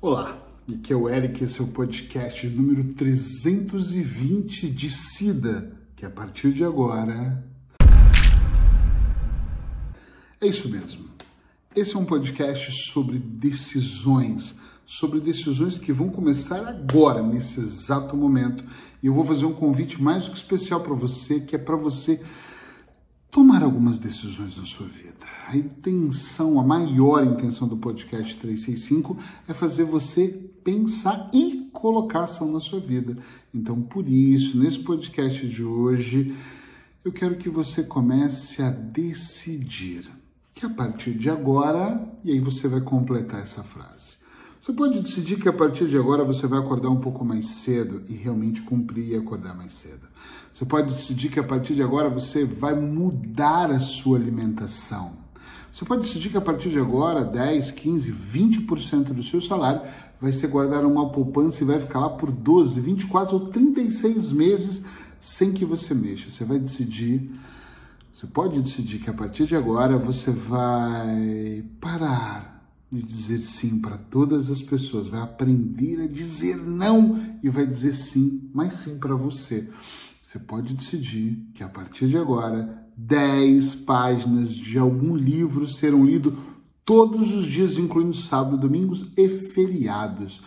Olá, aqui é o Eric, esse é o podcast número 320 de SIDA, que a partir de agora. É isso mesmo. Esse é um podcast sobre decisões, sobre decisões que vão começar agora, nesse exato momento. E eu vou fazer um convite mais do que especial para você, que é para você tomar algumas decisões na sua vida. A intenção, a maior intenção do podcast 365 é fazer você pensar e colocar ação na sua vida. Então, por isso, nesse podcast de hoje, eu quero que você comece a decidir que a partir de agora, e aí você vai completar essa frase. Você pode decidir que a partir de agora você vai acordar um pouco mais cedo e realmente cumprir e acordar mais cedo. Você pode decidir que a partir de agora você vai mudar a sua alimentação. Você pode decidir que a partir de agora 10, 15, 20% do seu salário vai ser guardado uma poupança e vai ficar lá por 12, 24 ou 36 meses sem que você mexa. Você vai decidir você pode decidir que a partir de agora você vai parar de dizer sim para todas as pessoas, vai aprender a dizer não e vai dizer sim, mas sim para você. Você pode decidir que a partir de agora 10 páginas de algum livro serão lidos todos os dias, incluindo sábado, domingos e feriados.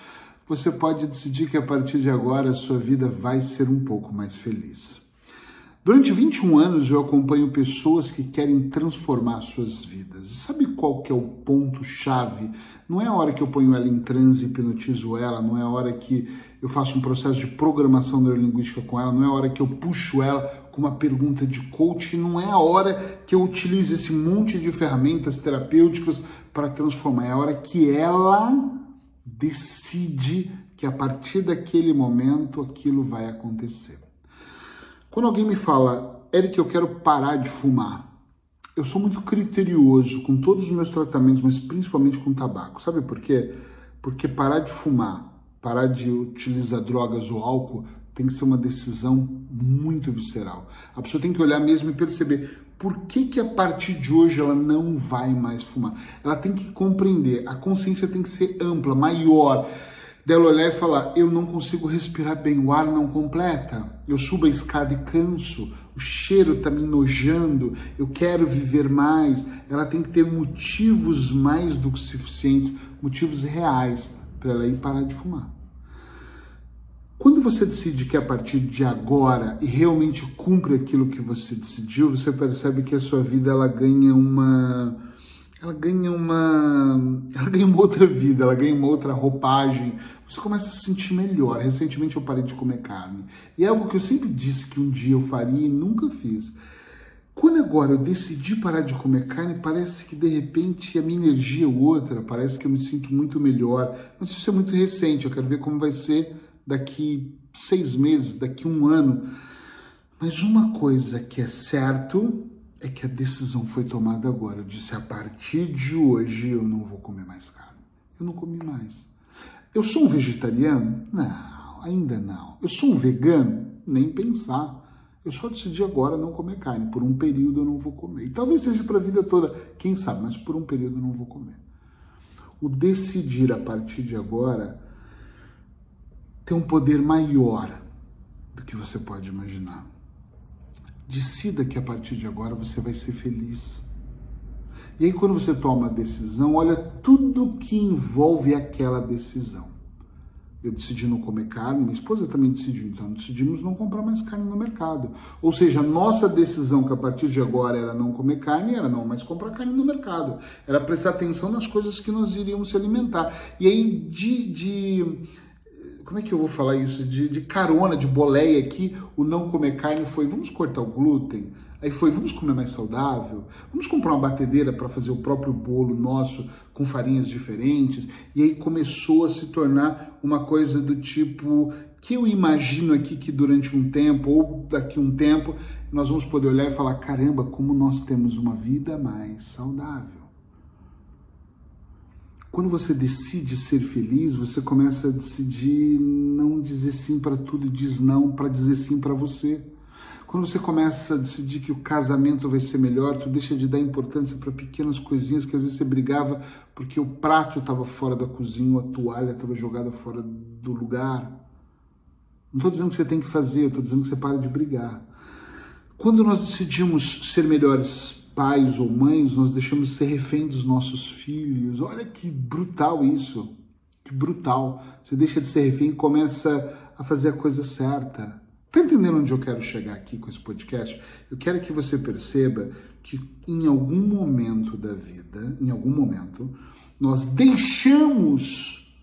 Você pode decidir que a partir de agora a sua vida vai ser um pouco mais feliz. Durante 21 anos eu acompanho pessoas que querem transformar suas vidas. E sabe qual que é o ponto chave? Não é a hora que eu ponho ela em transe e hipnotizo ela, não é a hora que eu faço um processo de programação neurolinguística com ela, não é a hora que eu puxo ela com uma pergunta de coach, não é a hora que eu utilizo esse monte de ferramentas terapêuticas para transformar, é a hora que ela decide que a partir daquele momento aquilo vai acontecer. Quando alguém me fala, Eric, eu quero parar de fumar, eu sou muito criterioso com todos os meus tratamentos, mas principalmente com tabaco. Sabe por quê? Porque parar de fumar, parar de utilizar drogas ou álcool tem que ser uma decisão muito visceral. A pessoa tem que olhar mesmo e perceber por que, que a partir de hoje ela não vai mais fumar. Ela tem que compreender, a consciência tem que ser ampla, maior dela olhar e falar: eu não consigo respirar bem, o ar não completa, eu subo a escada e canso, o cheiro está me nojando, eu quero viver mais. Ela tem que ter motivos mais do que suficientes, motivos reais para ela ir parar de fumar. Quando você decide que a partir de agora e realmente cumpre aquilo que você decidiu, você percebe que a sua vida ela ganha uma ela ganha uma ela ganha uma outra vida, ela ganha uma outra roupagem. Você começa a se sentir melhor. Recentemente eu parei de comer carne. E é algo que eu sempre disse que um dia eu faria e nunca fiz. Quando agora eu decidi parar de comer carne, parece que de repente a minha energia é outra, parece que eu me sinto muito melhor. Mas isso é muito recente, eu quero ver como vai ser daqui seis meses, daqui um ano. Mas uma coisa que é certo é que a decisão foi tomada agora. Eu disse: a partir de hoje eu não vou comer mais carne. Eu não comi mais. Eu sou um vegetariano? Não, ainda não. Eu sou um vegano? Nem pensar. Eu só decidi agora não comer carne. Por um período eu não vou comer. E talvez seja para a vida toda, quem sabe, mas por um período eu não vou comer. O decidir a partir de agora tem um poder maior do que você pode imaginar. Decida que a partir de agora você vai ser feliz. E aí, quando você toma a decisão, olha tudo que envolve aquela decisão. Eu decidi não comer carne, minha esposa também decidiu, então decidimos não comprar mais carne no mercado. Ou seja, a nossa decisão que a partir de agora era não comer carne, era não mais comprar carne no mercado. Era prestar atenção nas coisas que nós iríamos se alimentar. E aí, de, de como é que eu vou falar isso? De, de carona, de boleia aqui, o não comer carne foi vamos cortar o glúten. Aí foi vamos comer mais saudável, vamos comprar uma batedeira para fazer o próprio bolo nosso com farinhas diferentes. E aí começou a se tornar uma coisa do tipo que eu imagino aqui que durante um tempo ou daqui um tempo nós vamos poder olhar e falar: caramba, como nós temos uma vida mais saudável. Quando você decide ser feliz, você começa a decidir não dizer sim para tudo e diz não para dizer sim para você. Quando você começa a decidir que o casamento vai ser melhor, tu deixa de dar importância para pequenas coisinhas que às vezes você brigava porque o prato estava fora da cozinha, ou a toalha estava jogada fora do lugar. Não estou dizendo que você tem que fazer, estou dizendo que você para de brigar. Quando nós decidimos ser melhores pais ou mães, nós deixamos de ser refém dos nossos filhos. Olha que brutal isso. Que brutal. Você deixa de ser refém e começa a fazer a coisa certa. Tá entendendo onde eu quero chegar aqui com esse podcast? Eu quero que você perceba que em algum momento da vida, em algum momento, nós deixamos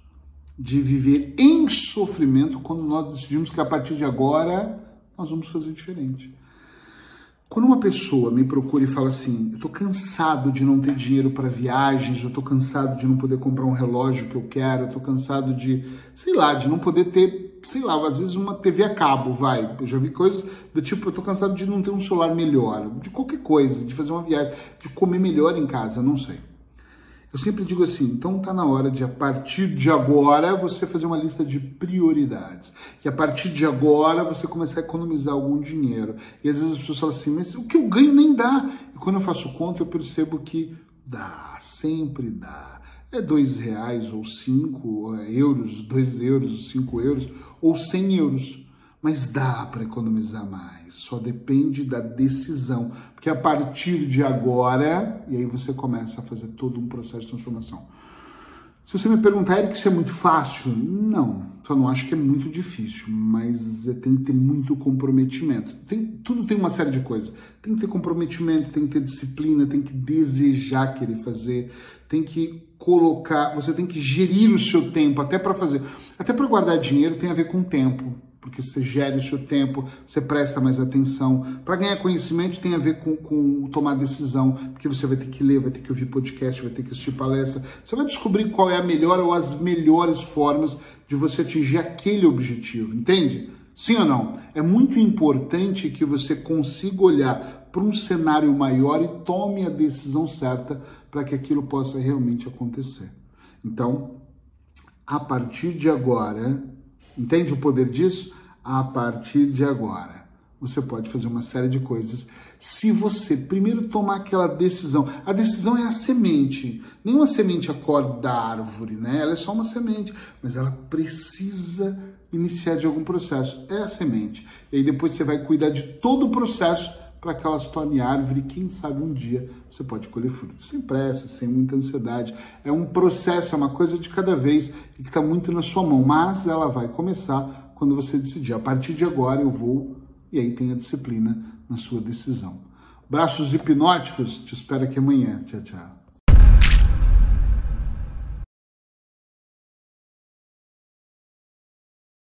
de viver em sofrimento quando nós decidimos que a partir de agora nós vamos fazer diferente. Quando uma pessoa me procura e fala assim, eu estou cansado de não ter dinheiro para viagens, eu estou cansado de não poder comprar um relógio que eu quero, eu estou cansado de, sei lá, de não poder ter, sei lá, às vezes uma TV a cabo, vai. Eu já vi coisas do tipo, eu estou cansado de não ter um celular melhor, de qualquer coisa, de fazer uma viagem, de comer melhor em casa, não sei. Eu sempre digo assim, então está na hora de, a partir de agora, você fazer uma lista de prioridades. E a partir de agora, você começar a economizar algum dinheiro. E às vezes as pessoas falam assim, mas o que eu ganho nem dá. E quando eu faço conta, eu percebo que dá, sempre dá. É dois reais ou cinco euros, dois euros, cinco euros, ou cem euros mas dá para economizar mais, só depende da decisão, porque a partir de agora, e aí você começa a fazer todo um processo de transformação. Se você me perguntar, Eric, isso é muito fácil? Não, só não acho que é muito difícil, mas tem que ter muito comprometimento. Tem, tudo tem uma série de coisas. Tem que ter comprometimento, tem que ter disciplina, tem que desejar querer fazer, tem que colocar, você tem que gerir o seu tempo até para fazer. Até para guardar dinheiro tem a ver com tempo porque você gera o seu tempo, você presta mais atenção. Para ganhar conhecimento tem a ver com, com, tomar decisão, porque você vai ter que ler, vai ter que ouvir podcast, vai ter que assistir palestra. Você vai descobrir qual é a melhor ou as melhores formas de você atingir aquele objetivo, entende? Sim ou não? É muito importante que você consiga olhar para um cenário maior e tome a decisão certa para que aquilo possa realmente acontecer. Então, a partir de agora, Entende o poder disso? A partir de agora, você pode fazer uma série de coisas. Se você primeiro tomar aquela decisão, a decisão é a semente. Nenhuma semente acorda da árvore, né? Ela é só uma semente, mas ela precisa iniciar de algum processo. É a semente. E aí depois você vai cuidar de todo o processo para que ela se torne árvore. Quem sabe um dia você pode colher frutos. Sem pressa, sem muita ansiedade. É um processo, é uma coisa de cada vez e que está muito na sua mão. Mas ela vai começar quando você decidir. A partir de agora eu vou, e aí tem a disciplina na sua decisão. Braços hipnóticos, te espero aqui amanhã. Tchau, tchau.